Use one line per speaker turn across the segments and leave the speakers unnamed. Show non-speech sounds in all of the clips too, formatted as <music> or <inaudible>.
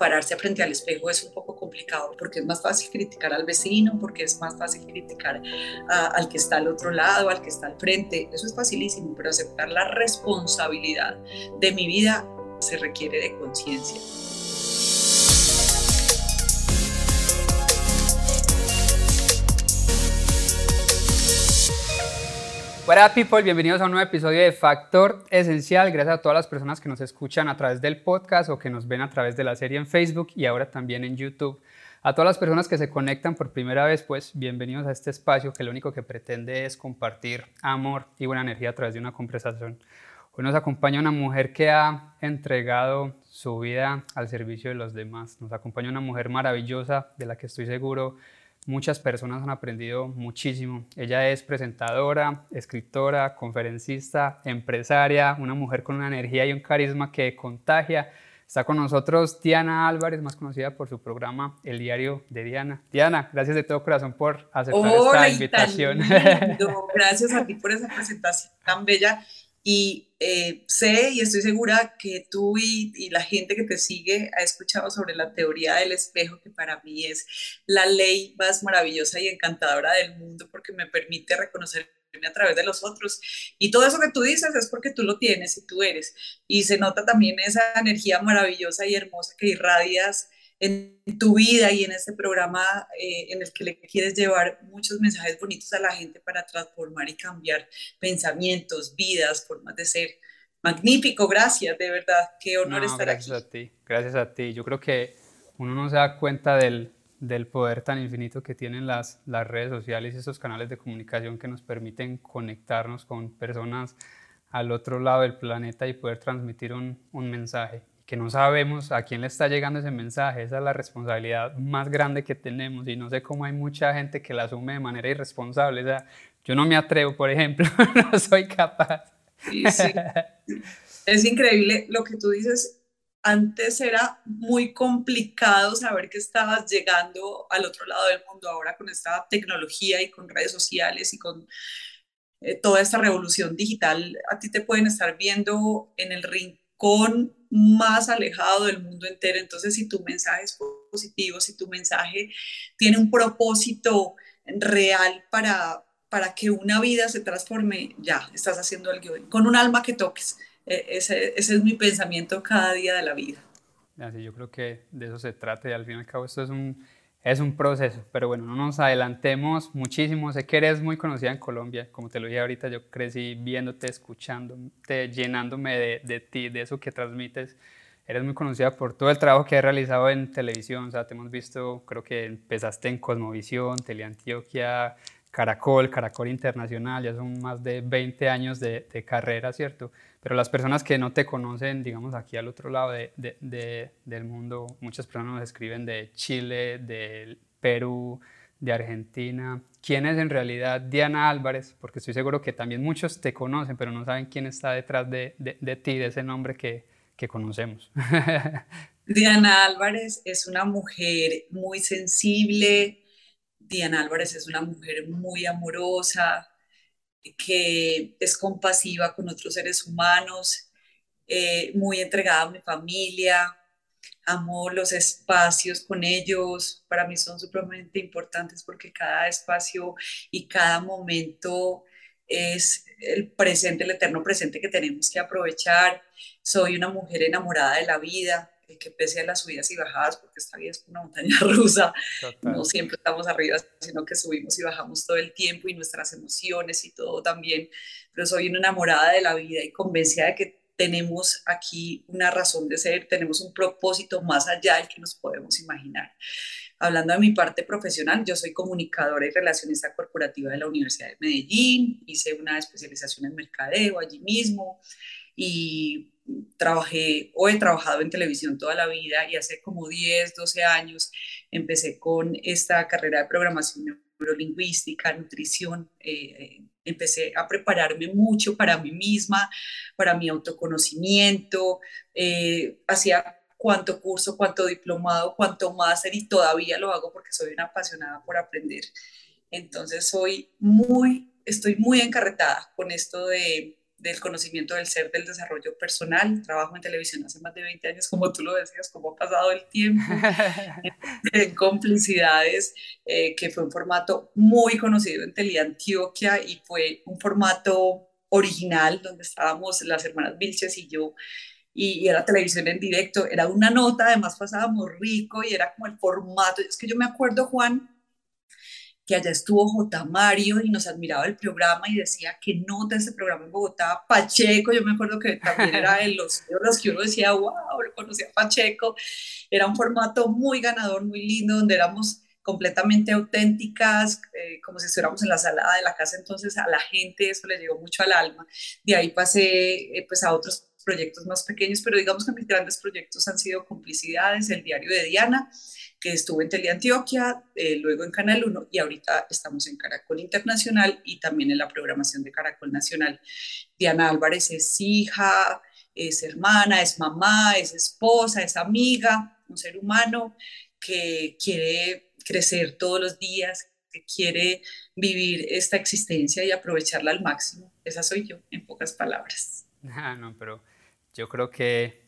pararse frente al espejo es un poco complicado porque es más fácil criticar al vecino, porque es más fácil criticar al que está al otro lado, al que está al frente. Eso es facilísimo, pero aceptar la responsabilidad de mi vida se requiere de conciencia.
Hola people, bienvenidos a un nuevo episodio de Factor Esencial. Gracias a todas las personas que nos escuchan a través del podcast o que nos ven a través de la serie en Facebook y ahora también en YouTube. A todas las personas que se conectan por primera vez, pues bienvenidos a este espacio que lo único que pretende es compartir amor y buena energía a través de una conversación. Hoy nos acompaña una mujer que ha entregado su vida al servicio de los demás. Nos acompaña una mujer maravillosa de la que estoy seguro muchas personas han aprendido muchísimo. Ella es presentadora, escritora, conferencista, empresaria, una mujer con una energía y un carisma que contagia. Está con nosotros Diana Álvarez, más conocida por su programa El Diario de Diana. Diana, gracias de todo corazón por aceptar esta invitación. <laughs>
Gracias a ti por esa presentación tan bella y eh, sé y estoy segura que tú y, la gente que te sigue ha escuchado sobre la teoría del espejo, que para mí es la ley más maravillosa y encantadora del mundo porque me permite reconocerme a través de los otros. Y todo eso que tú dices es porque tú lo tienes y tú eres. Y se nota también esa energía maravillosa y hermosa que irradias en tu vida y en este programa eh, en el que le quieres llevar muchos mensajes bonitos a la gente para transformar y cambiar pensamientos, vidas, formas de ser. Magnífico, gracias, de verdad, qué honor estar
gracias
aquí.
Gracias a ti, gracias a ti. Yo creo que uno no se da cuenta del, del poder tan infinito que tienen las, las redes sociales y esos canales de comunicación que nos permiten conectarnos con personas al otro lado del planeta y poder transmitir un, un mensaje que no sabemos a quién le está llegando ese mensaje. Esa es la responsabilidad más grande que tenemos y no sé cómo hay mucha gente que la asume de manera irresponsable. O sea, yo no me atrevo, por ejemplo, <laughs> no soy capaz.
Sí, sí. Es increíble lo que tú dices. Antes era muy complicado saber que estabas llegando al otro lado del mundo. Ahora con esta tecnología y con redes sociales y con eh, toda esta revolución digital, a ti te pueden estar viendo en el rincón más alejado del mundo entero. Entonces, si tu mensaje es positivo, si tu mensaje tiene un propósito real para, para que una vida se transforme, ya estás haciendo algo con un alma que toques. E, ese, ese, es mi pensamiento cada día de la vida.
Así, yo creo que de eso se trata y al fin y al cabo esto es un, es un proceso, pero bueno, no nos adelantemos muchísimo. Sé que eres muy conocida en Colombia, como te lo dije ahorita, yo crecí viéndote, escuchándote, llenándome de, ti, de eso que transmites. Eres muy conocida por todo el trabajo que has realizado en televisión, o sea, te hemos visto, creo que empezaste en Cosmovisión, Teleantioquia, Caracol, Caracol Internacional, ya son más de 20 años de carrera, ¿cierto? Pero las personas que no te conocen, digamos, aquí al otro lado de, de, del mundo, muchas personas nos escriben de Chile, de Perú, de Argentina. ¿Quién es en realidad Diana Álvarez? Porque estoy seguro que también muchos te conocen, pero no saben quién está detrás de, ti, de ese nombre que, que conocemos. <laughs>
Diana Álvarez es una mujer muy sensible. Diana Álvarez es una mujer muy amorosa, que es compasiva con otros seres humanos, eh, muy entregada a mi familia, amo los espacios con ellos, para mí son supremamente importantes porque cada espacio y cada momento es el presente, el eterno presente que tenemos que aprovechar. Soy una mujer enamorada de la vida, que pese a las subidas y bajadas, porque esta vida es una montaña <laughs> rusa, no siempre estamos arriba, sino que subimos y bajamos todo el tiempo y nuestras emociones y todo también, pero soy una enamorada de la vida y convencida de que tenemos aquí una razón de ser, tenemos un propósito más allá del que nos podemos imaginar. Hablando de mi parte profesional, yo soy comunicadora y relacionista corporativa de la Universidad de Medellín, hice una especialización en mercadeo allí mismo y trabajé o he trabajado en televisión toda la vida y hace como 10, 12 años empecé con esta carrera de programación neurolingüística, nutrición. Eh, empecé a prepararme mucho para mí misma, para mi autoconocimiento. Eh, hacía cuánto curso, cuánto diplomado, cuánto máster y todavía lo hago porque soy una apasionada por aprender. Entonces soy muy, estoy muy encarretada con esto de del conocimiento del ser, del desarrollo personal. Trabajo en televisión hace más de 20 años, como tú lo decías, cómo ha pasado el tiempo, <laughs> en complicidades, eh, que fue un formato muy conocido en Teleantioquia y fue un formato original donde estábamos las hermanas Vilches y yo y, era televisión en directo, era una nota, además pasábamos rico y era como el formato. Es que yo me acuerdo, Juan, que allá estuvo J. Mario y nos admiraba el programa y decía que nota ese programa en Bogotá, Pacheco, yo me acuerdo que también era de los, los que uno decía, wow, lo conocía Pacheco, era un formato muy ganador, muy lindo, donde éramos completamente auténticas, eh, como si estuviéramos en la sala de la casa, entonces a la gente eso le llegó mucho al alma. De ahí pasé eh, pues a otros proyectos más pequeños, pero digamos que mis grandes proyectos han sido Complicidades, el diario de Diana, que estuvo en Teleantioquia, eh, luego en Canal 1 y ahorita estamos en Caracol Internacional y también en la programación de Caracol Nacional. Diana Álvarez es hija, es hermana, es mamá, es esposa, es amiga, un ser humano que quiere crecer todos los días, que quiere vivir esta existencia y aprovecharla al máximo. Esa soy yo, en pocas palabras. <laughs>
Ah, no, pero yo creo que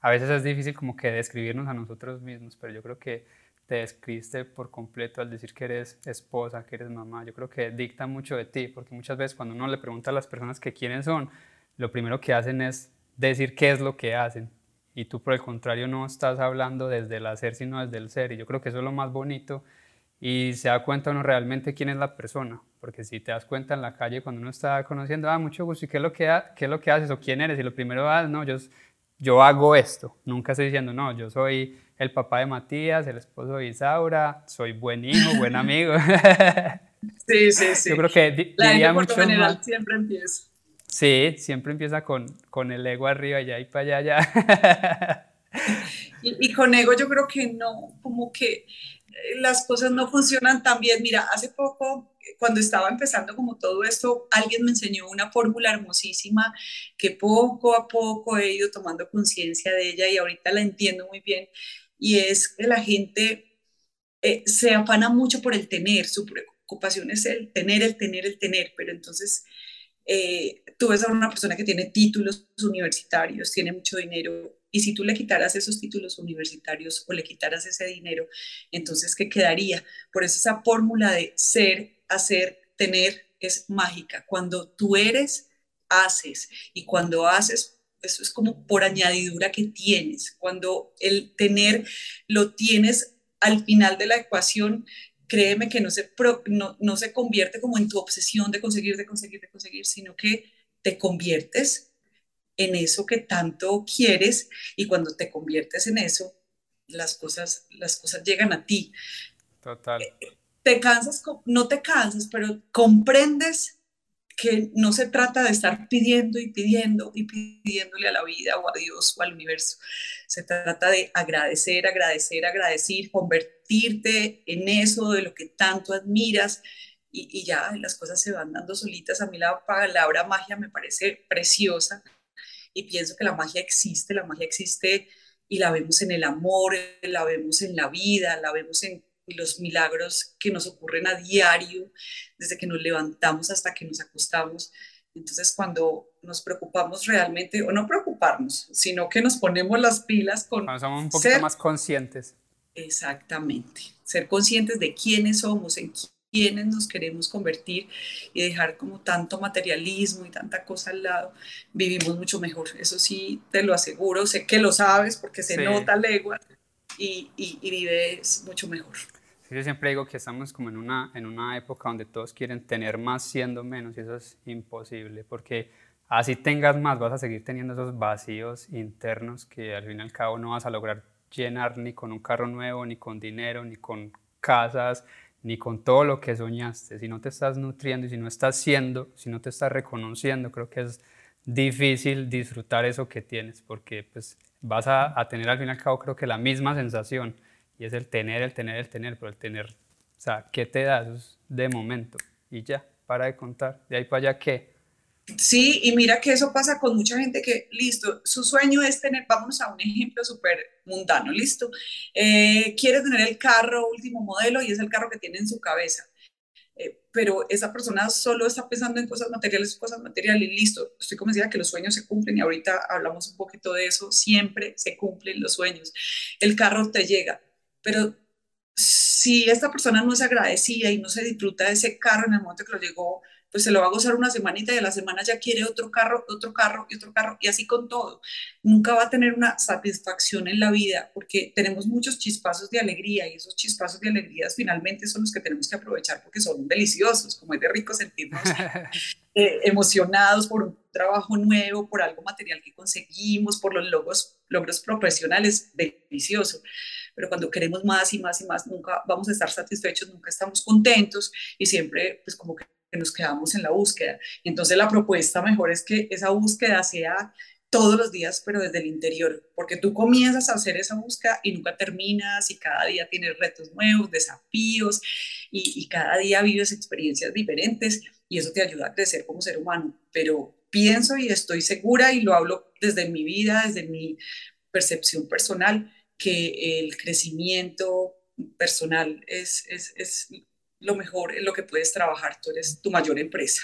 a veces es difícil como que describirnos a nosotros mismos, pero yo creo que te describiste por completo al decir que eres esposa, que eres mamá. Yo creo que dicta mucho de ti, porque muchas veces cuando uno le pregunta a las personas que quiénes son, lo primero que hacen es decir qué es lo que hacen. Y tú por el contrario no estás hablando desde el hacer, sino desde el ser. Y yo creo que eso es lo más bonito. Y se da cuenta uno realmente quién es la persona. Porque si te das cuenta en la calle cuando uno está conociendo, ah, mucho gusto, ¿y qué es lo que, qué es lo que haces o quién eres? Y lo primero, ah, no, yo yo hago esto. Nunca estoy diciendo, no, yo soy el papá de Matías, el esposo de Isaura, soy buen hijo, buen amigo. <laughs>
Sí, sí, sí.
Yo creo que
La diría mucho general siempre empieza.
Sí, siempre empieza con, con el ego arriba, allá y para allá, allá. <laughs>
Y, con ego yo creo que no, como que las cosas no funcionan tan bien. Mira, hace poco, cuando estaba empezando como todo esto, alguien me enseñó una fórmula hermosísima que poco a poco he ido tomando conciencia de ella y ahorita la entiendo muy bien. Y es que la gente eh, se afana mucho por el tener, su preocupación es el tener, el tener, el tener, pero entonces eh, tú ves a una persona que tiene títulos universitarios, tiene mucho dinero, y si tú le quitaras esos títulos universitarios o le quitaras ese dinero, entonces, ¿qué quedaría? Por eso esa fórmula de ser, hacer, tener es mágica. Cuando tú eres, haces. Y cuando haces, eso es como por añadidura que tienes. Cuando el tener lo tienes al final de la ecuación, créeme que no se, no, no se convierte como en tu obsesión de conseguir, de conseguir, de conseguir, sino que te conviertes en eso que tanto quieres y cuando te conviertes en eso, las cosas, las cosas llegan a ti.
Total.
Eh, te cansas, no te cansas, pero comprendes que no se trata de estar pidiendo y pidiendo y pidiéndole a la vida o a Dios o al universo. Se trata de agradecer, agradecer, agradecer, convertirte en eso de lo que tanto admiras y, y ya las cosas se van dando solitas. A mí la palabra magia me parece preciosa y pienso que la magia existe, la magia existe y la vemos en el amor, la vemos en la vida, la vemos en los milagros que nos ocurren a diario, desde que nos levantamos hasta que nos acostamos. Entonces, cuando nos preocupamos realmente, o no preocuparnos, sino que nos ponemos las pilas con...
Cuando somos un poquito más conscientes.
Exactamente, ser conscientes de quiénes somos, en quiénes nos queremos convertir y dejar como tanto materialismo y tanta cosa al lado, vivimos mucho mejor. Eso sí, te lo aseguro, sé que lo sabes porque se nota legua y, y, y, vives mucho mejor.
yo siempre digo que estamos como en una, en una época donde todos quieren tener más siendo menos y eso es imposible porque así tengas más vas a seguir teniendo esos vacíos internos que al fin y al cabo no vas a lograr llenar ni con un carro nuevo, ni con dinero, ni con casas, ni con todo lo que soñaste. Si no te estás nutriendo y si no estás siendo, si no te estás reconociendo, creo que es difícil disfrutar eso que tienes, porque pues vas a, tener al fin y al cabo creo que la misma sensación, y es el tener, el tener, el tener, pero el tener, o sea, ¿qué te da? Eso es de momento, y ya, para de contar, de ahí para allá, ¿qué?
Sí, y mira que eso pasa con mucha gente que, listo, su sueño es tener, vamos a un ejemplo súper mundano, listo, eh, quiere tener el carro último modelo y es el carro que tiene en su cabeza. eh, pero esa persona solo está pensando en cosas materiales, cosas materiales, y listo. Estoy convencida que los sueños se cumplen y ahorita hablamos un poquito de eso, siempre se cumplen los sueños. El carro te llega, pero si esta persona no es agradecida y no se disfruta de ese carro en el momento que lo llegó, pues se lo va a gozar una semanita y a la semana ya quiere otro carro, otro carro y otro carro y así con todo. Nunca va a tener una satisfacción en la vida porque tenemos muchos chispazos de alegría y esos chispazos de alegría finalmente son los que tenemos que aprovechar porque son deliciosos, como es de rico sentirnos <laughs> eh, emocionados por un trabajo nuevo, por algo material que conseguimos, por los logros, logros profesionales, delicioso pero cuando queremos más y más y más, nunca vamos a estar satisfechos, nunca estamos contentos y siempre pues como que nos quedamos en la búsqueda. Entonces la propuesta mejor es que esa búsqueda sea todos los días, pero desde el interior, porque tú comienzas a hacer esa búsqueda y nunca terminas y cada día tienes retos nuevos, desafíos y, cada día vives experiencias diferentes y eso te ayuda a crecer como ser humano. Pero pienso y estoy segura y lo hablo desde mi vida, desde mi percepción personal, que el crecimiento personal es, es lo mejor en lo que puedes trabajar. Tú eres tu mayor empresa,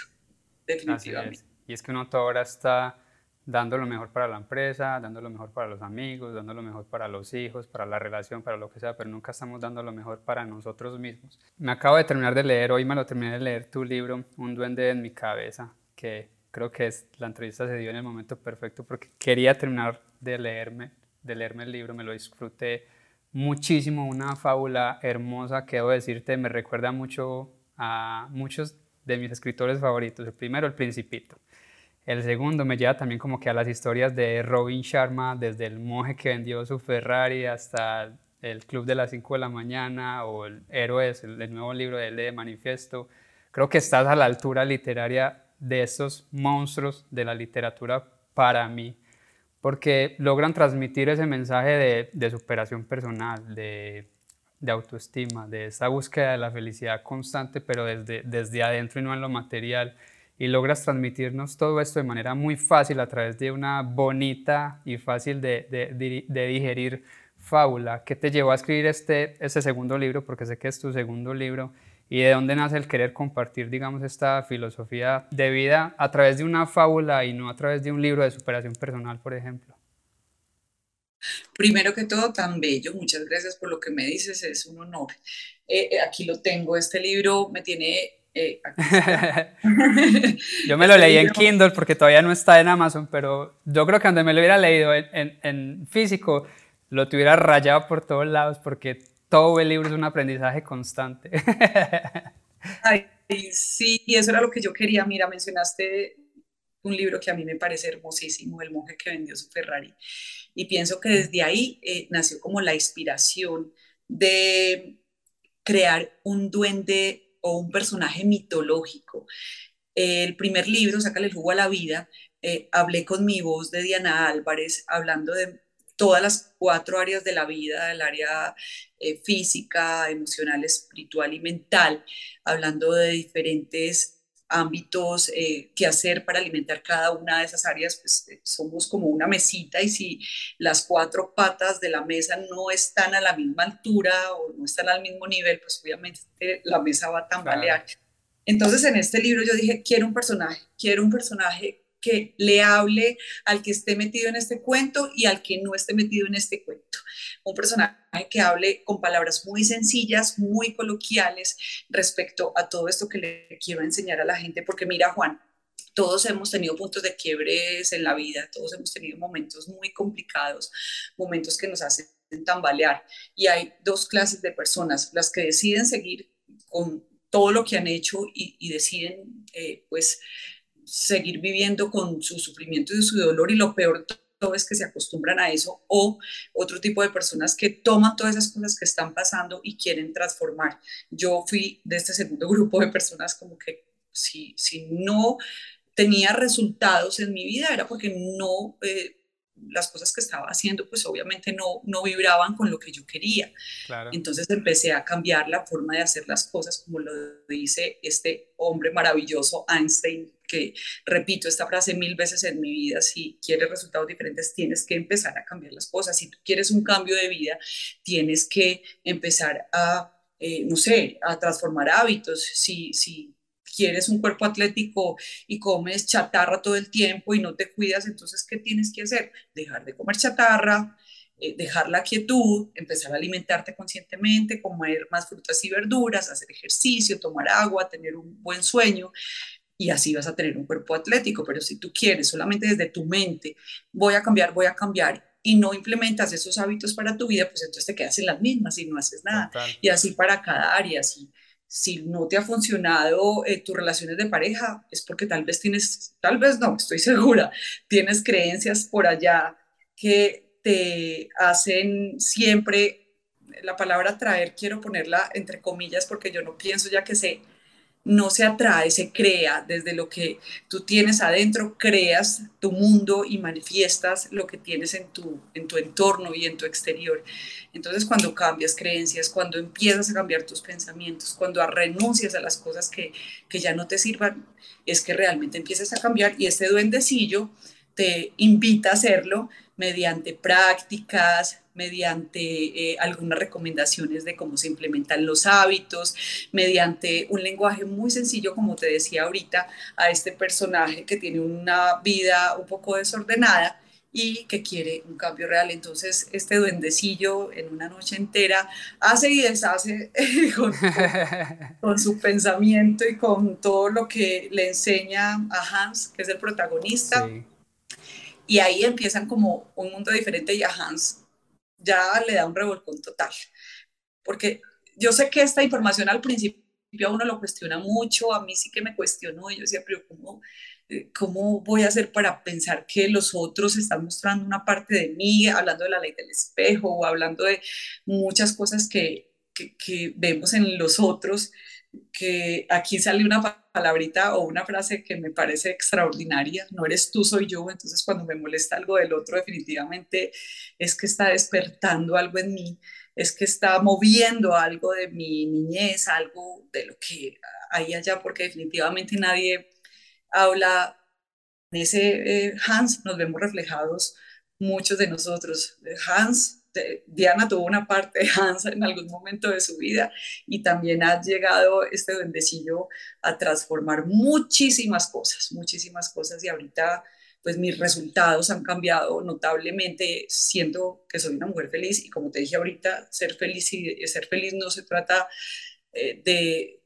definitivamente.
Y es que uno toda hora está dando lo mejor para la empresa, dando lo mejor para los amigos, dando lo mejor para los hijos, para la relación, para lo que sea, pero nunca estamos dando lo mejor para nosotros mismos. Me acabo de terminar de leer, hoy me lo terminé de leer tu libro, Un duende en mi cabeza, que creo que es, la entrevista se dio en el momento perfecto porque quería terminar de leerme, de leerme el libro, me lo disfruté muchísimo, una fábula hermosa que debo decirte, me recuerda mucho a muchos de mis escritores favoritos. El primero, El Principito. El segundo me lleva también como que a las historias de Robin Sharma, desde el monje que vendió su Ferrari hasta el Club de las 5 de la mañana o el Héroes, el, nuevo libro de de Manifiesto. Creo que estás a la altura literaria de estos monstruos de la literatura para mí porque logran transmitir ese mensaje de, superación personal, de, autoestima, de esa búsqueda de la felicidad constante, pero desde, desde adentro y no en lo material. Y logras transmitirnos todo esto de manera muy fácil a través de una bonita y fácil de, de digerir fábula. Que te llevó a escribir este, este segundo libro, porque sé que es tu segundo libro, y de dónde nace el querer compartir, digamos, esta filosofía de vida a través de una fábula y no a través de un libro de superación personal, por ejemplo.
Primero que todo, tan bello, muchas gracias por lo que me dices, es un honor. Eh, eh, aquí lo tengo, este libro me tiene... Eh, <laughs> <laughs>
yo me lo este leí en Kindle porque todavía no está en Amazon, pero yo creo que donde me lo hubiera leído en, en físico, lo tuviera rayado por todos lados porque todo el libro es un aprendizaje constante. <laughs>
Ay, sí, eso era lo que yo quería. Mira, mencionaste un libro que a mí me parece hermosísimo, El monje que vendió su Ferrari. Y pienso que desde ahí eh, nació como la inspiración de crear un duende o un personaje mitológico. El primer libro, Sácale el jugo a la vida, eh, hablé con mi voz de Diana Álvarez, hablando de todas las cuatro áreas de la vida, el área eh, física, emocional, espiritual y mental, hablando de diferentes ámbitos eh, que hacer para alimentar cada una de esas áreas, pues eh, somos como una mesita y si las cuatro patas de la mesa no están a la misma altura o no están al mismo nivel, pues obviamente la mesa va a tambalear. Entonces en este libro yo dije, quiero un personaje, quiero un personaje que le hable al que esté metido en este cuento y al que no esté metido en este cuento. Un personaje que hable con palabras muy sencillas, muy coloquiales respecto a todo esto que le quiero enseñar a la gente, porque mira Juan, todos hemos tenido puntos de quiebres en la vida, todos hemos tenido momentos muy complicados, momentos que nos hacen tambalear. Y hay dos clases de personas, las que deciden seguir con todo lo que han hecho y, deciden, eh, pues, seguir viviendo con su sufrimiento y su dolor y lo peor todo es que se acostumbran a eso o otro tipo de personas que toman todas esas cosas que están pasando y quieren transformar. Yo fui de este segundo <laughs> grupo de personas como que si, si no tenía resultados en mi vida era porque no... Eh, las cosas que estaba haciendo, pues obviamente no, no vibraban con lo que yo quería. Entonces empecé a cambiar la forma de hacer las cosas, como lo dice este hombre maravilloso, Einstein, repito esta frase mil veces en mi vida, si quieres resultados diferentes, tienes que empezar a cambiar las cosas. Si tú quieres un cambio de vida, tienes que empezar a eh, no sé, a transformar hábitos. Si, si quieres un cuerpo atlético y comes chatarra todo el tiempo y no te cuidas, entonces, ¿qué tienes que hacer? Dejar de comer chatarra, eh, dejar la quietud, empezar a alimentarte conscientemente, comer más frutas y verduras, hacer ejercicio, tomar agua, tener un buen sueño y así vas a tener un cuerpo atlético. Pero si tú quieres solamente desde tu mente, voy a cambiar, voy a cambiar y no implementas esos hábitos para tu vida, pues entonces te quedas en las mismas y no haces nada. Y así para cada área, si, si no te ha funcionado eh, tus relaciones de pareja, es porque tal vez tienes, tal vez no, estoy <laughs> segura, tienes creencias por allá que te hacen siempre, la palabra traer, quiero ponerla entre comillas porque yo no pienso ya que se no se atrae, se crea desde lo que tú tienes adentro, creas tu mundo y manifiestas lo que tienes en tu, en tu entorno y en tu exterior. Entonces, cuando cambias creencias, cuando empiezas a cambiar tus pensamientos, cuando renuncias a las cosas que, que ya no te sirvan, es que realmente empiezas a cambiar y este duendecillo te invita a hacerlo mediante prácticas, mediante eh, algunas recomendaciones de cómo se implementan los hábitos, mediante un lenguaje muy sencillo, como te decía ahorita, a este personaje que tiene una vida un poco desordenada y que quiere un cambio real. Entonces, este duendecillo en una noche entera hace y deshace <laughs> con, su pensamiento y con todo lo que le enseña a Hans, que es el protagonista. Y ahí empiezan como un mundo diferente y a Hans ya le da un revolcón total. Porque yo sé que esta información al principio a uno lo cuestiona mucho, a mí sí que me cuestionó yo decía, pero ¿cómo, eh, ¿cómo voy a hacer para pensar que los otros están mostrando una parte de mí, hablando de la ley del espejo o hablando de muchas cosas que, que, que vemos en los otros? Que aquí sale una palabrita o una frase que me parece extraordinaria, no eres tú, soy yo, entonces cuando me molesta algo del otro definitivamente es que está despertando algo en mí, es que está moviendo algo de mi niñez, algo de lo que hay allá, porque definitivamente nadie habla en ese eh, Hans, nos vemos reflejados muchos de nosotros. Hans Diana tuvo una parte de Hans en algún momento de su vida y también ha llegado este duendecillo a transformar muchísimas cosas, muchísimas cosas y ahorita pues mis resultados han cambiado notablemente, siento que soy una mujer feliz y como te dije ahorita, ser feliz y ser feliz no se trata eh, de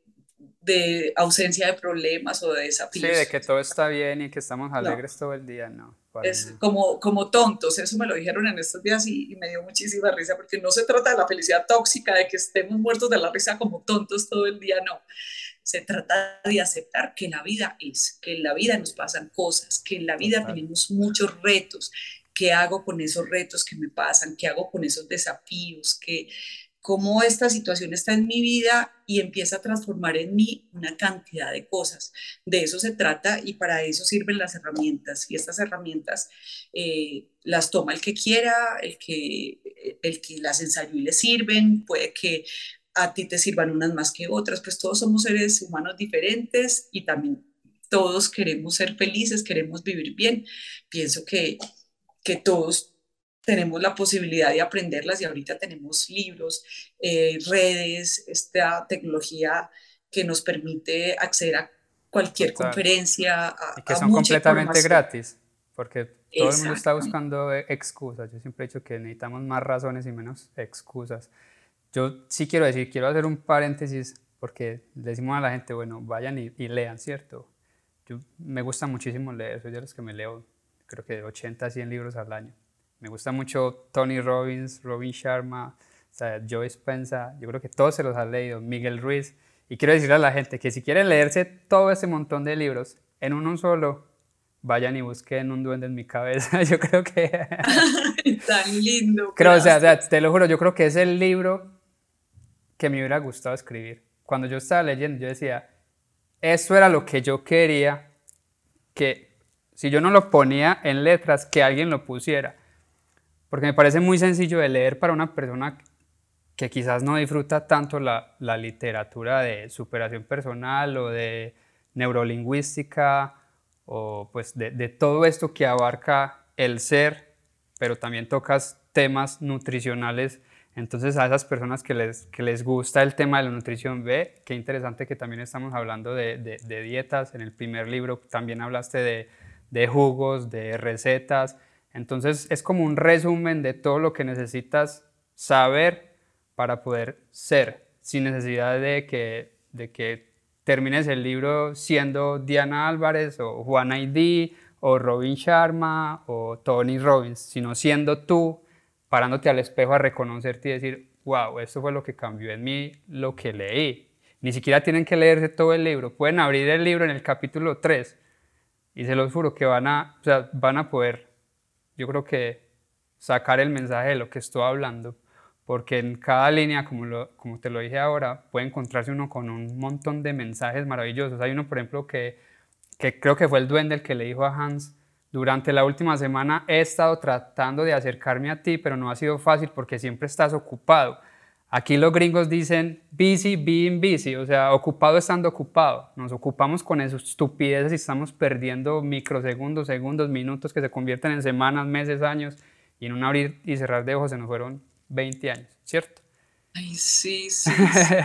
de ausencia de problemas o de desafíos.
Sí, de que todo está bien y que estamos alegres todo el día, no.
Es como, como tontos, eso me lo dijeron en estos días y, me dio muchísima risa porque no se trata de la felicidad tóxica, de que estemos muertos de la risa como tontos todo el día, no. Se trata de aceptar que la vida es, que en la vida nos pasan cosas, que en la vida tenemos muchos retos, qué hago con esos retos que me pasan, qué hago con esos desafíos, que cómo esta situación está en mi vida y empieza a transformar en mí una cantidad de cosas. De eso se trata y para eso sirven las herramientas. Y estas herramientas eh, las toma el que quiera, el que, el que las ensayó y le sirven, puede que a ti te sirvan unas más que otras, pues todos somos seres humanos diferentes y también todos queremos ser felices, queremos vivir bien. Pienso que, que todos tenemos la posibilidad de aprenderlas y ahorita tenemos libros, eh, redes, esta tecnología que nos permite acceder a cualquier conferencia.
y que son completamente gratis, porque todo el mundo está buscando excusas. Yo siempre he dicho que necesitamos más razones y menos excusas. Yo sí quiero decir, quiero hacer un paréntesis porque decimos a la gente, bueno, vayan y, y lean, ¿cierto? Yo, me gusta muchísimo leer, soy de los que me leo, creo que de 80 a 100 libros al año. Me gusta mucho Tony Robbins, Robin Sharma, o sea, Joe Spencer, yo creo que todos se los han leído, Miguel Ruiz. Y quiero decirle a la gente que si quieren leerse todo ese montón de libros en uno solo, vayan y busquen un duende en mi cabeza. <laughs> Yo creo que... <laughs>
Tan lindo.
Creo, o sea, te lo juro, yo creo que es el libro que me hubiera gustado escribir. Cuando yo estaba leyendo, yo decía, eso era lo que yo quería, que si yo no lo ponía en letras, que alguien lo pusiera porque me parece muy sencillo de leer para una persona que quizás no disfruta tanto la, literatura de superación personal o de neurolingüística o pues de, todo esto que abarca el ser, pero también tocas temas nutricionales Entonces a esas personas que les, que les gusta el tema de la nutrición, ve, qué interesante que también estamos hablando de, de, dietas. En el primer libro también hablaste de, de jugos, de recetas. Entonces es como un resumen de todo lo que necesitas saber para poder ser, sin necesidad de que, de termines el libro siendo Diana Álvarez o Juana ID o Robin Sharma o Tony Robbins, sino siendo tú parándote al espejo a reconocerte y decir, wow, esto fue lo que cambió en mí, lo que leí. Ni siquiera tienen que leerse todo el libro, pueden abrir el libro en el capítulo 3 y se los juro que van a, van a poder, yo creo que sacar el mensaje de lo que estoy hablando, porque en cada línea, como, te lo dije ahora, puede encontrarse uno con un montón de mensajes maravillosos. Hay uno, por ejemplo, que creo que fue el duende el que le dijo a Hans, durante la última semana he estado tratando de acercarme a ti, pero no ha sido fácil porque siempre estás ocupado. Aquí los gringos dicen busy being busy, o sea, ocupado estando ocupado. Nos ocupamos con esas estupideces y estamos perdiendo microsegundos, segundos, minutos que se convierten en semanas, meses, años, y en un abrir y cerrar de ojos se nos fueron 20 años, ¿cierto?
Ay, sí, sí.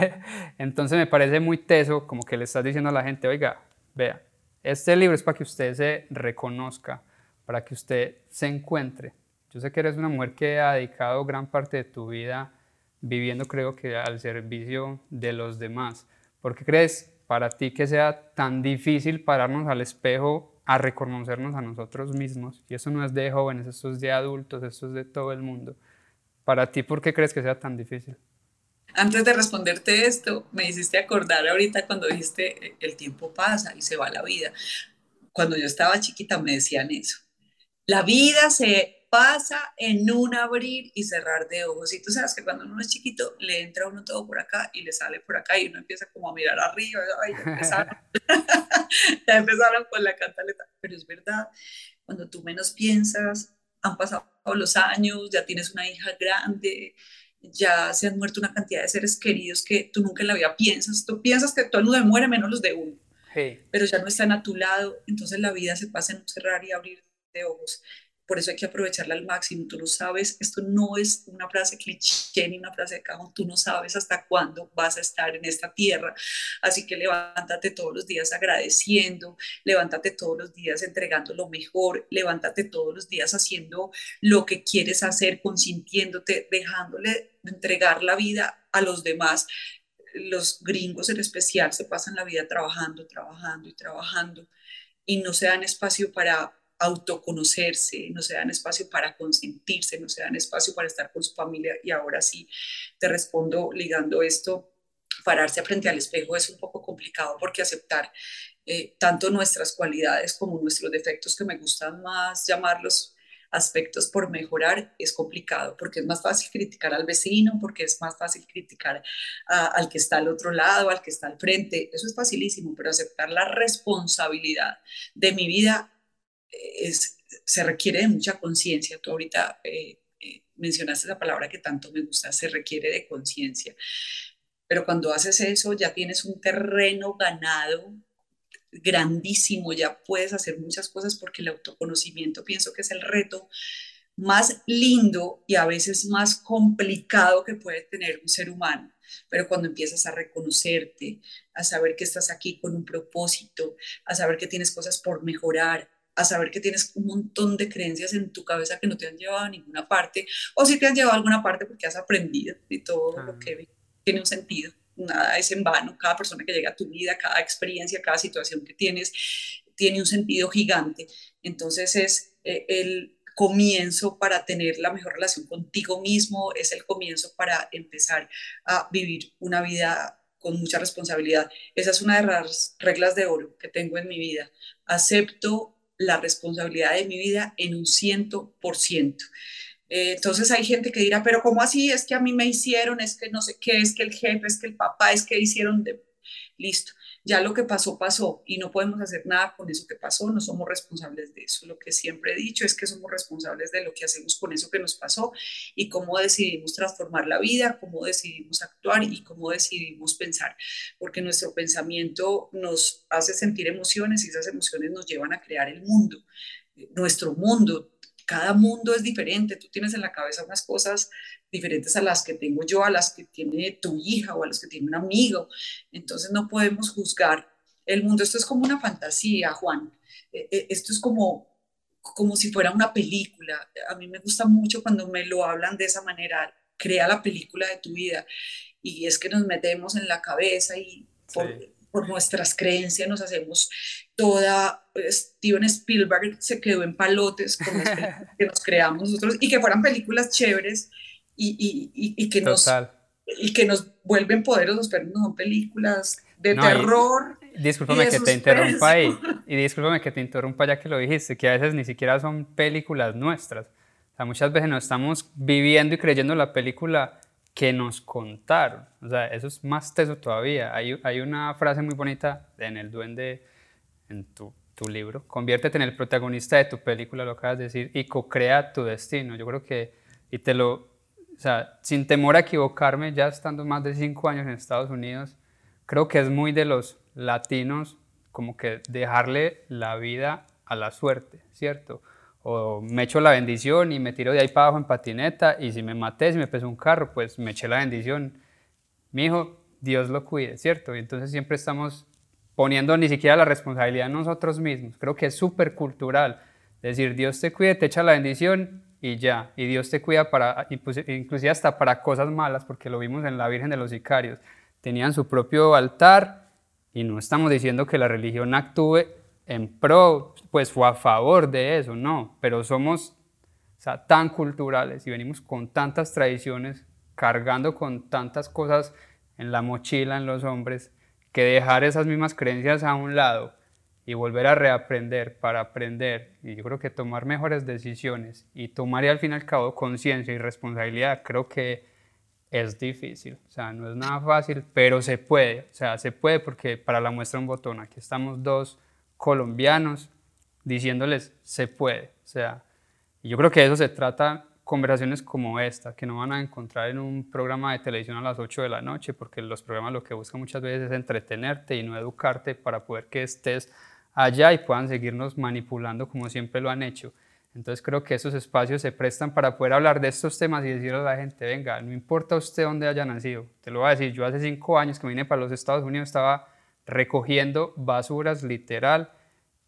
<laughs>
Entonces me parece muy teso como que le estás diciendo a la gente, oiga, vea, este libro es para que usted se reconozca, para que usted se encuentre. Yo sé que eres una mujer que ha dedicado gran parte de tu vida viviendo, creo que al servicio de los demás. ¿Por qué crees para ti que sea tan difícil pararnos al espejo a reconocernos a nosotros mismos? Y eso no es de jóvenes, eso es de adultos, eso es de todo el mundo. Para ti, ¿por qué crees que sea tan difícil?
Antes de responderte esto, me hiciste acordar ahorita cuando dijiste, el tiempo pasa y se va la vida. Cuando yo estaba chiquita me decían eso. La vida se pasa en un abrir y cerrar de ojos. Y tú sabes que cuando uno es chiquito, le entra uno todo por acá y le sale por acá y uno empieza como a mirar arriba. Ay, ya <laughs> empezaron, <laughs> ya empezaron con la cantaleta. Pero es verdad, cuando tú menos piensas, han pasado los años, ya tienes una hija grande, ya se han muerto una cantidad de seres queridos que tú nunca en la vida piensas. Tú piensas que todo el mundo muere menos los de uno, pero ya no están a tu lado, entonces la vida se pasa en cerrar y abrir de ojos. Por eso hay que aprovecharla al máximo. Tú no sabes, esto no es una frase cliché ni una frase de cajón, tú no sabes hasta cuándo vas a estar en esta tierra. Así que levántate todos los días agradeciendo, levántate todos los días entregando lo mejor, levántate todos los días haciendo lo que quieres hacer, consintiéndote, dejándole entregar la vida a los demás. Los gringos en especial se pasan la vida trabajando, trabajando y trabajando y no se dan espacio para autoconocerse, no se dan espacio para consentirse, no se dan espacio para estar con su familia. Y ahora sí, te respondo ligando esto, pararse frente al espejo es un poco complicado porque aceptar eh, tanto nuestras cualidades como nuestros defectos, que me gustan más llamarlos aspectos por mejorar es complicado, porque es más fácil criticar al vecino, porque es más fácil criticar al que está al otro lado, al que está al frente, eso es facilísimo, pero aceptar la responsabilidad de mi vida es, se requiere de mucha conciencia. Tú ahorita eh, eh, mencionaste esa palabra que tanto me gusta, se requiere de conciencia. Pero cuando haces eso ya tienes un terreno ganado grandísimo, ya puedes hacer muchas cosas porque el autoconocimiento pienso que es el reto más lindo y a veces más complicado que puede tener un ser humano. Pero cuando empiezas a reconocerte, a saber que estás aquí con un propósito, a saber que tienes cosas por mejorar, a saber que tienes un montón de creencias en tu cabeza que no te han llevado a ninguna parte, o si te han llevado a alguna parte porque has aprendido y todo lo que tiene un sentido. Nada es en vano. Cada persona que llega a tu vida, cada experiencia, cada situación que tienes, tiene un sentido gigante. Entonces es eh, el comienzo para tener la mejor relación contigo mismo, es el comienzo para empezar a vivir una vida con mucha responsabilidad. Esa es una de las reglas de oro que tengo en mi vida. Acepto la responsabilidad de mi vida en un ciento por ciento. Eh, entonces hay gente que dirá, pero ¿cómo así? Es que a mí me hicieron, es que no sé qué, es que el jefe, es que el papá, es que hicieron de... Listo ya lo que pasó, pasó y no podemos hacer nada con eso que pasó, no somos responsables de eso. Lo que siempre he dicho es que somos responsables de lo que hacemos con eso que nos pasó y cómo decidimos transformar la vida, cómo decidimos actuar y cómo decidimos pensar, porque nuestro pensamiento nos hace sentir emociones y esas emociones nos llevan a crear el mundo, nuestro mundo. Cada mundo es diferente, tú tienes en la cabeza unas cosas diferentes a las que tengo yo, a las que tiene tu hija o a las que tiene un amigo. Entonces no podemos juzgar el mundo. Esto es como una fantasía, Juan. E, e, esto es como, como si fuera una película. A mí me gusta mucho cuando me lo hablan de esa manera. Crea la película de tu vida. Y es que nos metemos en la cabeza y por, nuestras creencias nos hacemos toda. Steven Spielberg se quedó en palotes con las <laughs> que nos creamos nosotros y que fueran películas chéveres y, y, y que nos y que nos vuelven poderosos, pero no son películas de terror.
Discúlpame que te interrumpa ahí, y discúlpame que te interrumpa ya que lo dijiste, que a veces ni siquiera son películas nuestras. O sea, muchas veces nos estamos viviendo y creyendo la película que nos contaron. O sea, eso es más teso todavía. Hay, hay una frase muy bonita en El Duende, en tu, tu libro, conviértete en el protagonista de tu película, lo acabas de decir, y co-crea tu destino. Yo creo que, y te lo, o sea, sin temor a equivocarme, ya estando más de cinco años en Estados Unidos, creo que es muy de los latinos como que dejarle la vida a la suerte, ¿cierto? O me echo la bendición y me tiro de ahí para abajo en patineta y si me maté, si me pesó un carro, pues me eché la bendición. Mi hijo, Dios lo cuide, ¿cierto? Y entonces siempre estamos poniendo ni siquiera la responsabilidad en nosotros mismos. Creo que es súper cultural. Decir, Dios te cuide, te echa la bendición y ya. Y Dios te cuida para, inclusive hasta para cosas malas, porque lo vimos en la Virgen de los Sicarios tenían su propio altar y no estamos diciendo que la religión actúe en pro, pues fue a favor de eso, no, pero somos tan culturales y venimos con tantas tradiciones, cargando con tantas cosas en la mochila en los hombres, que dejar esas mismas creencias a un lado y volver a reaprender para aprender, y yo creo que tomar mejores decisiones y tomar y al fin y al cabo conciencia y responsabilidad, creo que es difícil, o sea, no es nada fácil, pero se puede, o sea, se puede porque para la muestra un botón, aquí estamos dos colombianos diciéndoles se puede, o sea, yo creo que de eso se trata conversaciones como esta, que no van a encontrar en un programa de televisión a las 8 de la noche, porque los programas lo que buscan muchas veces es entretenerte y no educarte para poder que estés allá y puedan seguirnos manipulando como siempre lo han hecho. Entonces creo que esos espacios se prestan para poder hablar de estos temas y decirle a la gente, venga, no importa usted dónde haya nacido, te lo voy a decir, yo hace cinco años que vine para los Estados Unidos estaba recogiendo basuras literal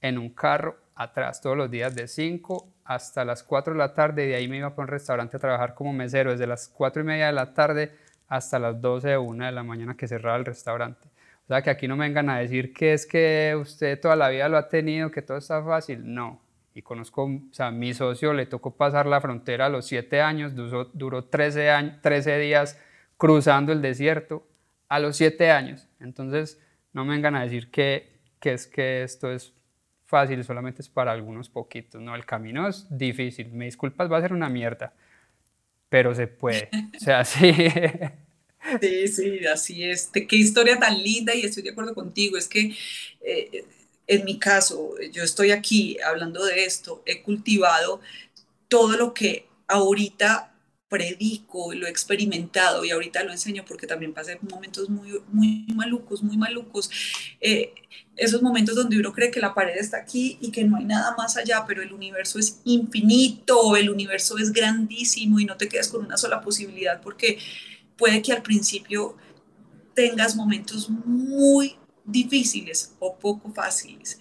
en un carro atrás todos los días de 5 hasta las 4 de la tarde y de ahí me iba para un restaurante a trabajar como mesero desde las 4 y media de la tarde hasta las 12 o 1 de la mañana que cerraba el restaurante. O sea, que aquí no me vengan a decir que es que usted toda la vida lo ha tenido, que todo está fácil. No, y conozco, o sea, mi socio le tocó pasar la frontera a los 7 años, duró, duró 13, años, 13 días cruzando el desierto a los 7 años. Entonces, no me vengan a decir que, que es que esto es fácil, solamente es para algunos poquitos. No, el camino es difícil. Me disculpas, va a ser una mierda, pero se puede. O sea, <laughs> sí.
Sí, sí, así es. Qué historia tan linda y estoy de acuerdo contigo. Es que eh, en mi caso, yo estoy aquí hablando de esto, he cultivado todo lo que ahorita predico, lo he experimentado y ahorita lo enseño porque también pasé momentos muy, muy malucos, muy malucos. Eh, esos momentos donde uno cree que la pared está aquí y que no hay nada más allá, pero el universo es infinito, el universo es grandísimo y no te quedas con una sola posibilidad porque puede que al principio tengas momentos muy difíciles o poco fáciles.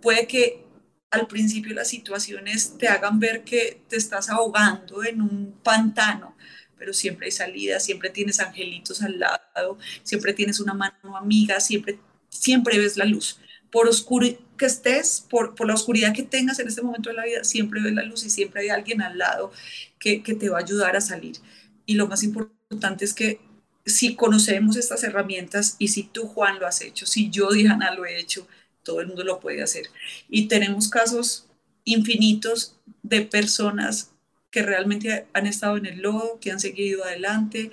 Puede que al principio las situaciones te hagan ver que te estás ahogando en un pantano, pero siempre hay salida, siempre tienes angelitos al lado, siempre tienes una mano amiga, siempre, siempre ves la luz. Por oscuro que estés, por, por la oscuridad que tengas en este momento de la vida, siempre ves la luz y siempre hay alguien al lado que, que te va a ayudar a salir. Y lo más importante es que si conocemos estas herramientas y si tú, Juan, lo has hecho, si yo, Diana, lo he hecho, todo el mundo lo puede hacer. Y tenemos casos infinitos de personas que realmente han estado en el lodo, que han seguido adelante,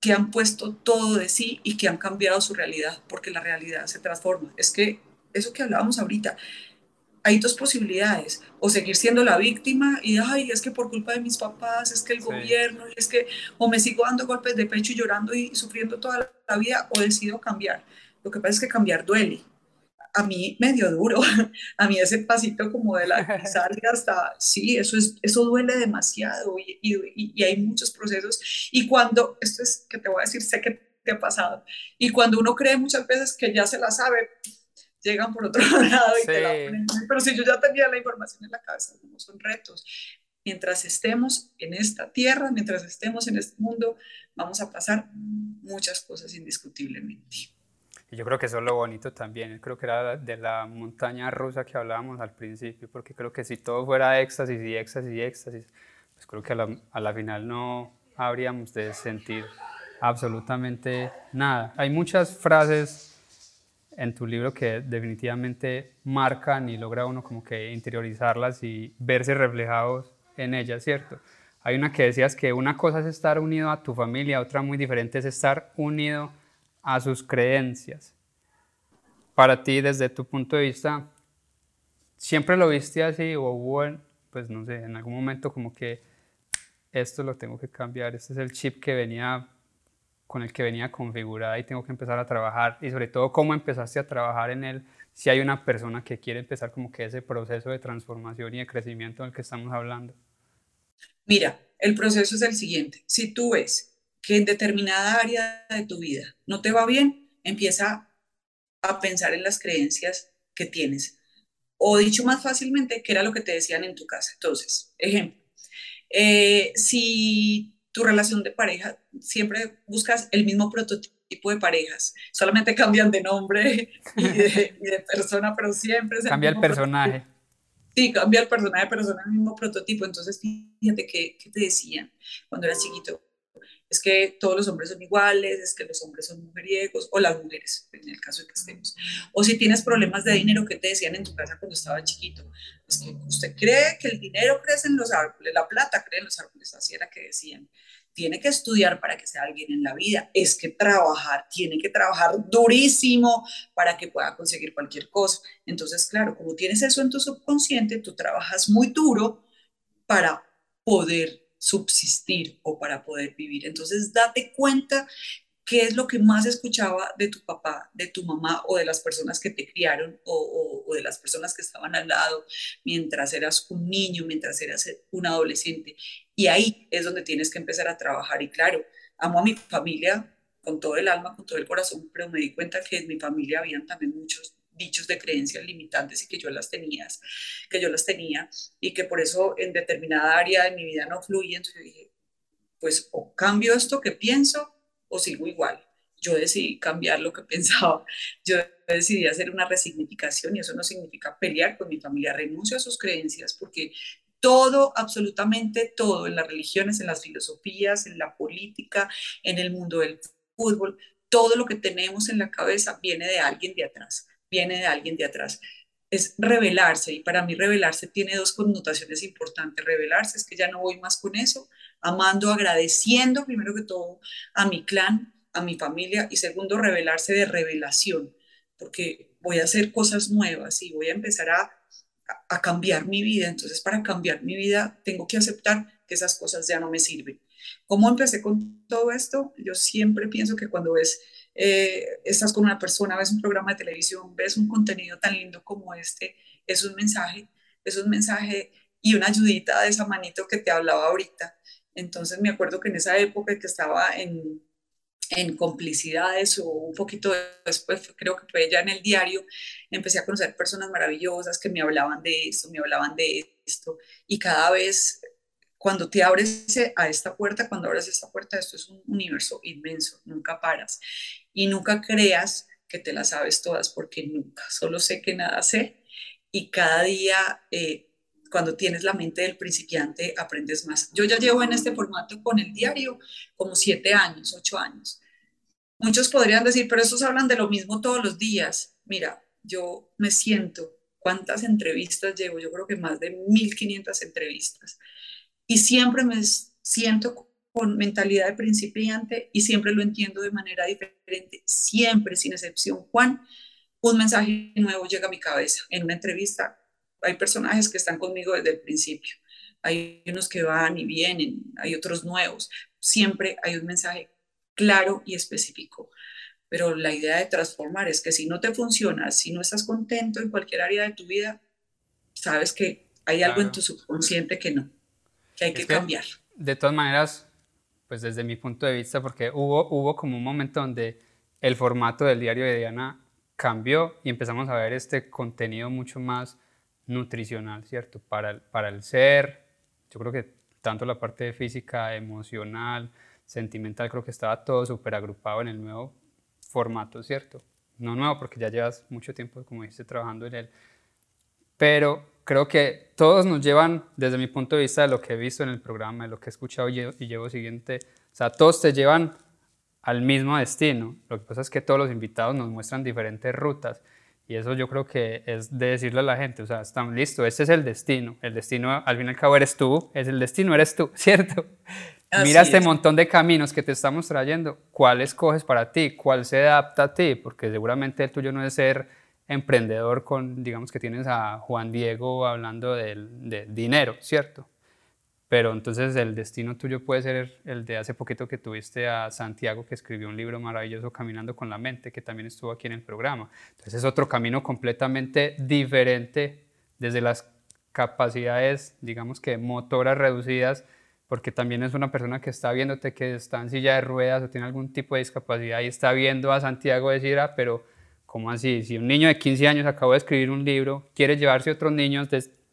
que han puesto todo de sí y que han cambiado su realidad, porque la realidad se transforma. Es que eso que hablábamos ahorita, hay dos posibilidades, o seguir siendo la víctima y, ay, es que por culpa de mis papás, es que el gobierno, es que, o me sigo dando golpes de pecho y llorando y sufriendo toda la vida, o decido cambiar. Lo que pasa es que cambiar duele. a mí me dio duro, <laughs> a mí ese pasito como de la <laughs> salida hasta, sí, eso, es, eso duele demasiado y, y, y, hay muchos procesos. Y cuando, esto es que te voy a decir, sé que te ha pasado, y cuando uno cree muchas veces que ya se la sabe, llegan por otro <laughs> lado y te la ponen. Pero si yo ya tenía la información en la cabeza, no son retos. Mientras estemos en esta tierra, mientras estemos en este mundo, vamos a pasar muchas cosas indiscutiblemente.
Y yo creo que eso es lo bonito también, creo que era de la montaña rusa que hablábamos al principio, porque creo que si todo fuera éxtasis y éxtasis y éxtasis, pues creo que a la, a la final no habríamos de sentir absolutamente nada. Hay muchas frases en tu libro que definitivamente marcan y logra uno como que interiorizarlas y verse reflejados en ellas, ¿cierto? Hay una que decías que una cosa es estar unido a tu familia, otra muy diferente es estar unido a sus creencias. Para ti, desde tu punto de vista, ¿siempre lo viste así o hubo, pues no sé, en algún momento como que esto lo tengo que cambiar, este es el chip que venía con el que venía configurada y tengo que empezar a trabajar y sobre todo cómo empezaste a trabajar en él si hay una persona que quiere empezar como que ese proceso de transformación y de crecimiento del que estamos hablando?
Mira, el proceso es el siguiente. Si tú ves que en determinada área de tu vida no te va bien, empieza a pensar en las creencias que tienes. O dicho más fácilmente, que era lo que te decían en tu casa. Entonces, ejemplo, eh, si tu relación de pareja, siempre buscas el mismo prototipo de parejas, solamente cambian de nombre y de, <laughs> persona, pero siempre
es Cambia el personaje.
Sí, cambia el personaje, pero son el mismo prototipo. Entonces, fíjate qué, qué te decían cuando eras chiquito es que todos los hombres son iguales, es que los hombres son mujeriegos, o las mujeres, en el caso de que estemos. O si tienes problemas de dinero, ¿qué te decían en tu casa cuando estaba chiquito? Es que usted cree que el dinero crece en los árboles, la plata crece en los árboles, así era que decían. Tiene que estudiar para que sea alguien en la vida, es que trabajar, tiene que trabajar durísimo para que pueda conseguir cualquier cosa. Entonces, claro, como tienes eso en tu subconsciente, tú trabajas muy duro para poder subsistir o para poder vivir. Entonces, date cuenta qué es lo que más escuchaba de tu papá, de tu mamá o de las personas que te criaron o, de las personas que estaban al lado mientras eras un niño, mientras eras un adolescente. Y ahí es donde tienes que empezar a trabajar. Y claro, amo a mi familia con todo el alma, con todo el corazón, pero me di cuenta que en mi familia habían también muchos dichos de creencias limitantes y que yo las tenía, que yo las tenía y que por eso en determinada área de mi vida no fluye. Entonces yo dije, pues o cambio esto que pienso o sigo igual. Yo decidí cambiar lo que <laughs> pensaba. Yo decidí hacer una resignificación y eso no significa pelear con mi familia. Renuncio a sus creencias porque todo, absolutamente todo, en las religiones, en las filosofías, en la política, en el mundo del fútbol, todo lo que tenemos en la cabeza viene de alguien de atrás viene de alguien de atrás. Es revelarse y para mí revelarse tiene dos connotaciones importantes. Revelarse es que ya no voy más con eso, amando, agradeciendo primero que todo a mi clan, a mi familia y segundo, revelarse de revelación, porque voy a hacer cosas nuevas y voy a empezar a, cambiar mi vida. Entonces, para cambiar mi vida, tengo que aceptar que esas cosas ya no me sirven. ¿Cómo empecé con todo esto? Yo siempre pienso que cuando ves eh, estás con una persona, ves un programa de televisión, ves un contenido tan lindo como este, es un mensaje, es un mensaje y una ayudita de esa manito que te hablaba ahorita. Entonces me acuerdo que en esa época que estaba en, en complicidades o un poquito después, creo que fue ya en el diario, empecé a conocer personas maravillosas que me hablaban de esto, me hablaban de esto, y cada vez cuando te abres a esta puerta, cuando abres esta puerta, esto es un universo inmenso, nunca paras y nunca creas que te las sabes todas, porque nunca, solo sé que nada sé y cada día eh, cuando tienes la mente del principiante aprendes más. Yo ya llevo en este formato con el diario como siete años, ocho años. Muchos podrían decir, pero estos hablan de lo mismo todos los días. Mira, yo me siento, ¿cuántas entrevistas llevo? Yo creo que más de 1500 entrevistas y siempre me siento con mentalidad de principiante y siempre lo entiendo de manera diferente, siempre, sin excepción. Juan, un mensaje nuevo llega a mi cabeza. En una entrevista hay personajes que están conmigo desde el principio, hay unos que van y vienen, hay otros nuevos. Siempre hay un mensaje claro y específico. pero la idea de transformar es que si no te funciona, si no estás contento en cualquier área de tu vida, sabes que hay algo en tu subconsciente que no, que hay que, cambiar.
De todas maneras, pues desde mi punto de vista, porque hubo, hubo como un momento donde el formato del diario de Diana cambió y empezamos a ver este contenido mucho más nutricional, ¿cierto? Para el, para el ser, yo creo que tanto la parte física, emocional, sentimental, creo que estaba todo súper agrupado en el nuevo formato, ¿cierto? No nuevo porque ya llevas mucho tiempo, como dijiste, trabajando en él, pero creo que todos nos llevan, desde mi punto de vista, de lo que he visto en el programa, de lo que he escuchado y llevo siguiente, o sea, todos te llevan al mismo destino. Lo que pasa es que todos los invitados nos muestran diferentes rutas y eso yo creo que es de decirle a la gente, o sea, están listos, este es el destino. El destino, al fin y al cabo, eres tú, es el destino, eres tú, <laughs> ¿cierto? Mira este montón de caminos que te estamos trayendo, ¿cuál escoges para ti? ¿Cuál se adapta a ti? Porque seguramente el tuyo no es ser emprendedor con, digamos que tienes a Juan Diego hablando de dinero, ¿cierto? Pero entonces el destino tuyo puede ser el de hace poquito que tuviste a Santiago, que escribió un libro maravilloso, Caminando con la Mente, que también estuvo aquí en el programa. Entonces es otro camino completamente diferente desde las capacidades, digamos que motoras reducidas, porque también es una persona que está viéndote que está en silla de ruedas o tiene algún tipo de discapacidad y está viendo a Santiago decir, ah, pero ¿cómo así? Si un niño de 15 años acabó de escribir un libro, quiere llevarse otros niños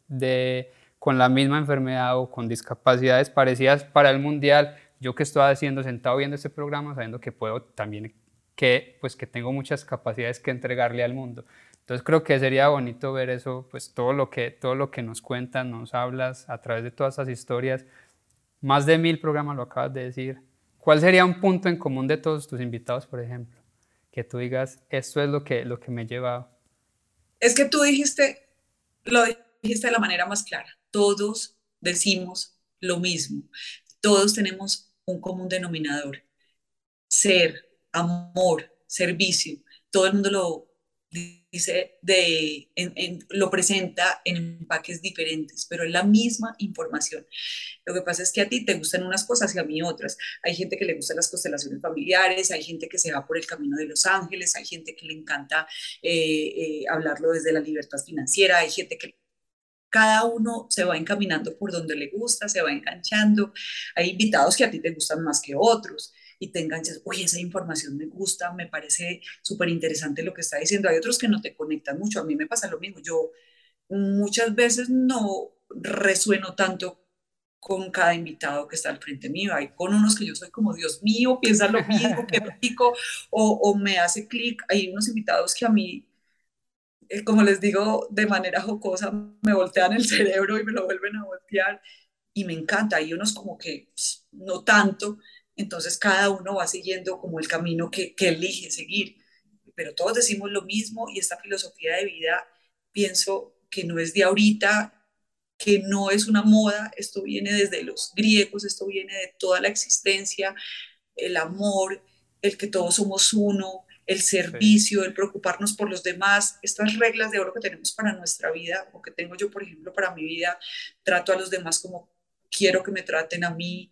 de con la misma enfermedad o con discapacidades parecidas para el mundial, yo que estoy haciendo sentado viendo este programa, sabiendo que puedo también, que, pues que tengo muchas capacidades que entregarle al mundo. Entonces creo que sería bonito ver eso, pues todo lo que, todo lo que nos cuentan, nos hablas a través de todas esas historias. Más de mil programas lo acabas de decir. ¿Cuál sería un punto en común de todos tus invitados, por ejemplo? Que tú digas, esto es lo que, lo que me lleva...
Es que tú dijiste, lo dijiste de la manera más clara. Todos decimos lo mismo, todos tenemos un común denominador, ser, amor, servicio, todo el mundo lo dice de, lo presenta en empaques diferentes, pero es la misma información. Lo que pasa es que a ti te gustan unas cosas y a mí otras. Hay gente que le gustan las constelaciones familiares, hay gente que se va por el camino de los ángeles, hay gente que le encanta eh, eh, hablarlo desde la libertad financiera, hay gente que cada uno se va encaminando por donde le gusta, se va enganchando. Hay invitados que a ti te gustan más que otros y te enganchas, oye, esa información me gusta, me parece súper interesante lo que está diciendo. Hay otros que no te conectan mucho, a mí me pasa lo mismo. Yo muchas veces no resueno tanto con cada invitado que está al frente mío. Hay con unos que yo soy como, Dios mío, piensa lo mismo, qué <laughs> rico, o, o me hace clic. Hay unos invitados que a mí eh, como les digo, de manera jocosa, me voltean el cerebro y me lo vuelven a voltear y me encanta. Hay unos como que no tanto, entonces cada uno va siguiendo como el camino que, que elige seguir, pero todos decimos lo mismo y esta filosofía de vida pienso que no es de ahorita, que no es una moda, esto viene desde los griegos, esto viene de toda la existencia, el amor, el que todos somos uno, el servicio, el preocuparnos por los demás, estas reglas de oro que tenemos para nuestra vida, o que tengo yo, por ejemplo, para mi vida, trato a los demás como quiero que me traten a mí,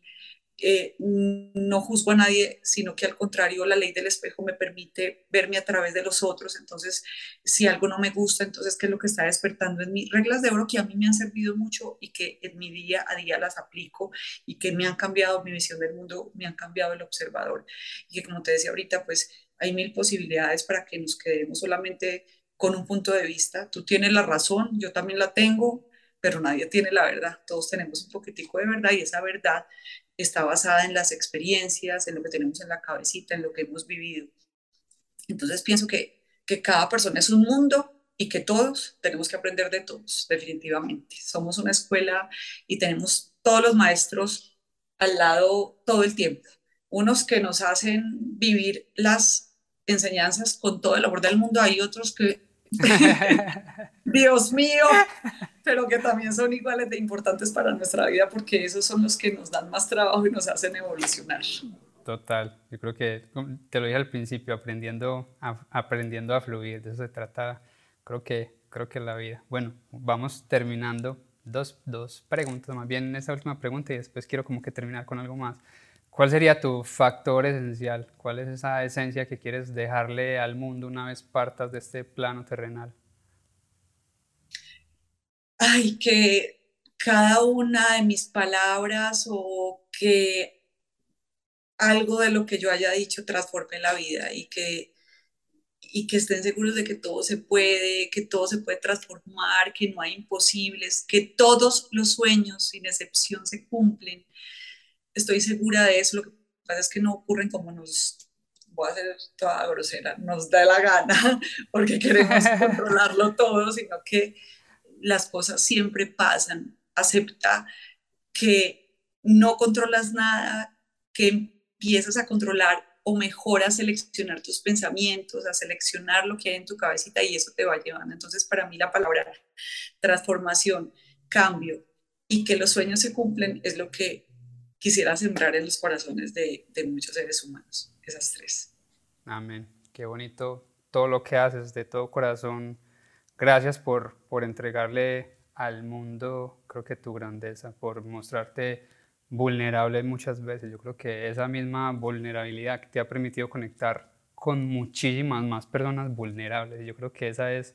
eh, no juzgo a nadie, sino que al contrario, la ley del espejo me permite verme a través de los otros. Entonces, si algo no me gusta, entonces, ¿qué es lo que está despertando en mí? Reglas de oro que a mí me han servido mucho y que en mi día a día las aplico y que me han cambiado mi visión del mundo, me han cambiado el observador. Y que, como te decía ahorita, pues hay mil posibilidades para que nos quedemos solamente con un punto de vista. Tú tienes la razón, yo también la tengo, pero nadie tiene la verdad. Todos tenemos un poquitico de verdad y esa verdad está basada en las experiencias, en lo que tenemos en la cabecita, en lo que hemos vivido. Entonces pienso que, que cada persona es un mundo y que todos tenemos que aprender de todos, definitivamente. Somos una escuela y tenemos todos los maestros al lado todo el tiempo. Unos que nos hacen vivir las enseñanzas con todo el amor del mundo, hay otros que, <laughs> <laughs> Dios mío, pero que también son iguales de importantes para nuestra vida porque esos son los que nos dan más trabajo y nos hacen evolucionar.
Total, yo creo que te lo dije al principio, aprendiendo a, aprendiendo a fluir, de eso se trata, creo que, creo que la vida. Bueno, vamos terminando dos, dos preguntas, más bien esa última pregunta y después quiero como que terminar con algo más. ¿Cuál sería tu factor esencial? ¿Cuál es esa esencia que quieres dejarle al mundo una vez partas de este plano terrenal?
Ay, que cada una de mis palabras o que algo de lo que yo haya dicho transforme la vida y que, y que estén seguros de que todo se puede, que todo se puede transformar, que no hay imposibles, que todos los sueños sin excepción se cumplen. Estoy segura de eso, lo que pasa es que no ocurren como nos, voy a ser toda grosera, nos da la gana <laughs> porque queremos <laughs> controlarlo todo, sino que las cosas siempre pasan. Acepta que no controlas nada, que empiezas a controlar o mejor a seleccionar tus pensamientos, a seleccionar lo que hay en tu cabecita y eso te va llevando. Entonces, para mí la palabra transformación, cambio y que los sueños se cumplen es lo que quisiera sembrar en los corazones de, de muchos seres humanos, esas tres.
Amén. Qué bonito todo lo que haces de todo corazón Gracias por, por entregarle al mundo, creo que tu grandeza, por mostrarte vulnerable muchas veces. Yo creo que esa misma vulnerabilidad que te ha permitido conectar con muchísimas más personas vulnerables. Yo creo que esa es,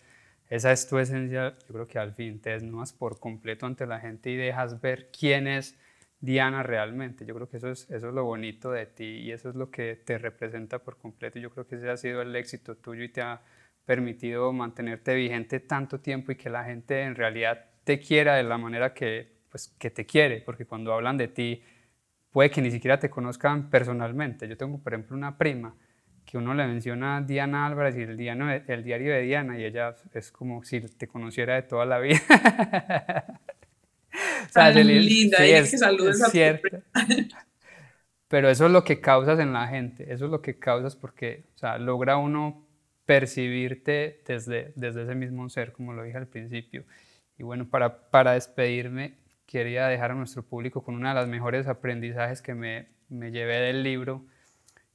esa es tu esencia. Yo creo que al fin te desnudas por completo ante la gente y dejas ver quién es Diana realmente. Yo creo que eso es, eso es lo bonito de ti y eso es lo que te representa por completo. Yo creo que ese ha sido el éxito tuyo y te ha permitido mantenerte vigente tanto tiempo y que la gente en realidad te quiera de la manera que, pues, que te quiere, porque cuando hablan de ti puede que ni siquiera te conozcan personalmente. Yo tengo, por ejemplo, una prima que uno le menciona a Diana Álvarez y el, el diario de Diana y ella es como si te conociera de toda la vida. <laughs>
o sea, linda, sí, es, que cierto.
Pero eso es lo que causas en la gente, eso es lo que causas porque o sea, logra uno percibirte desde, desde ese mismo ser, como lo dije al principio. Y bueno, para, para despedirme, quería dejar a nuestro público con una de las mejores aprendizajes que me, me llevé del libro.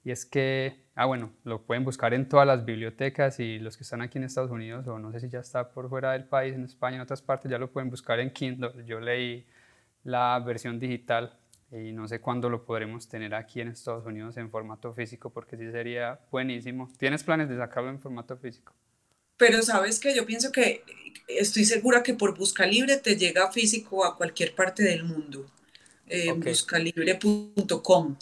Y es que, ah, bueno, lo pueden buscar en todas las bibliotecas y los que están aquí en Estados Unidos, o no sé si ya está por fuera del país, en España, en otras partes, ya lo pueden buscar en Kindle. Yo leí la versión digital y no sé cuándo lo podremos tener aquí en Estados Unidos en formato físico, porque sí sería buenísimo. ¿Tienes planes de sacarlo en formato físico?
Pero sabes que yo pienso que estoy segura que por Busca Libre te llega físico a cualquier parte del mundo. Eh, Buscalibre.com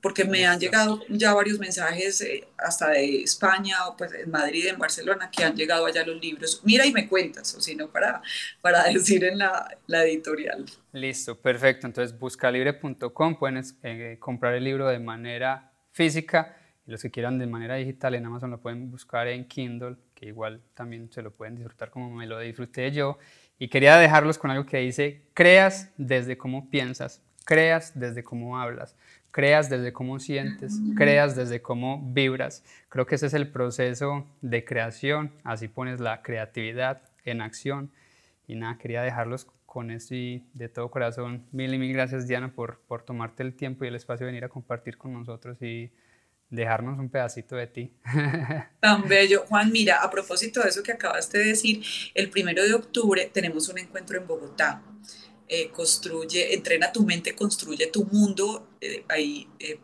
porque me han llegado ya varios mensajes eh, hasta de España, o pues en Madrid, en Barcelona, que han llegado allá los libros. Mira y me cuentas, o si no, para, para <laughs> decir en la, la, editorial.
Listo, perfecto. Entonces, buscalibre.com pueden eh, comprar el libro de manera física y los que quieran de manera digital en Amazon lo pueden buscar en Kindle, que igual también se lo pueden disfrutar como me lo disfruté yo. Y quería dejarlos con algo que dice, creas desde cómo piensas, creas desde cómo hablas creas desde cómo sientes, creas desde cómo vibras. Creo que ese es el proceso de creación, así pones la creatividad en acción. Y nada, quería dejarlos con esto y de todo corazón, mil y mil gracias Diana por, por tomarte el tiempo y el espacio de venir a compartir con nosotros y dejarnos un pedacito de ti. <laughs>
Tan bello. Juan, mira, a propósito de eso que acabaste de decir, el primero de octubre tenemos un encuentro en Bogotá. Eh, construye, entrena tu mente, construye tu mundo, eh, ahí eh,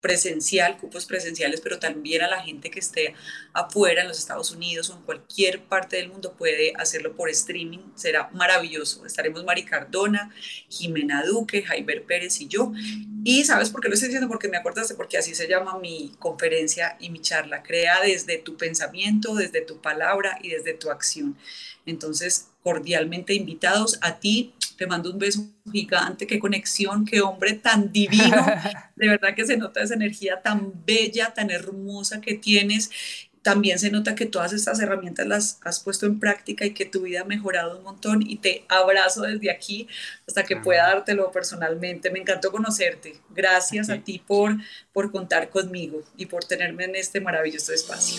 presencial, cupos presenciales, pero también a la gente que esté afuera en los Estados Unidos o en cualquier parte del mundo puede hacerlo por streaming. Será maravilloso. Estaremos Mari Cardona, Jimena Duque, Jaiber Pérez y yo. Y ¿sabes por qué lo estoy diciendo? Porque me acordaste, porque así se llama mi conferencia y mi charla. Crea desde tu pensamiento, desde tu palabra y desde tu acción. Entonces, cordialmente invitados a ti. Te mando un beso gigante, qué conexión, qué hombre tan divino. <laughs> De verdad que se nota esa energía tan bella, tan hermosa que tienes. También se nota que todas estas herramientas las has puesto en práctica y que tu vida ha mejorado un montón y te abrazo desde aquí hasta que pueda dártelo personalmente. Me encantó conocerte. Gracias a ti por, por contar conmigo y por tenerme en este maravilloso espacio.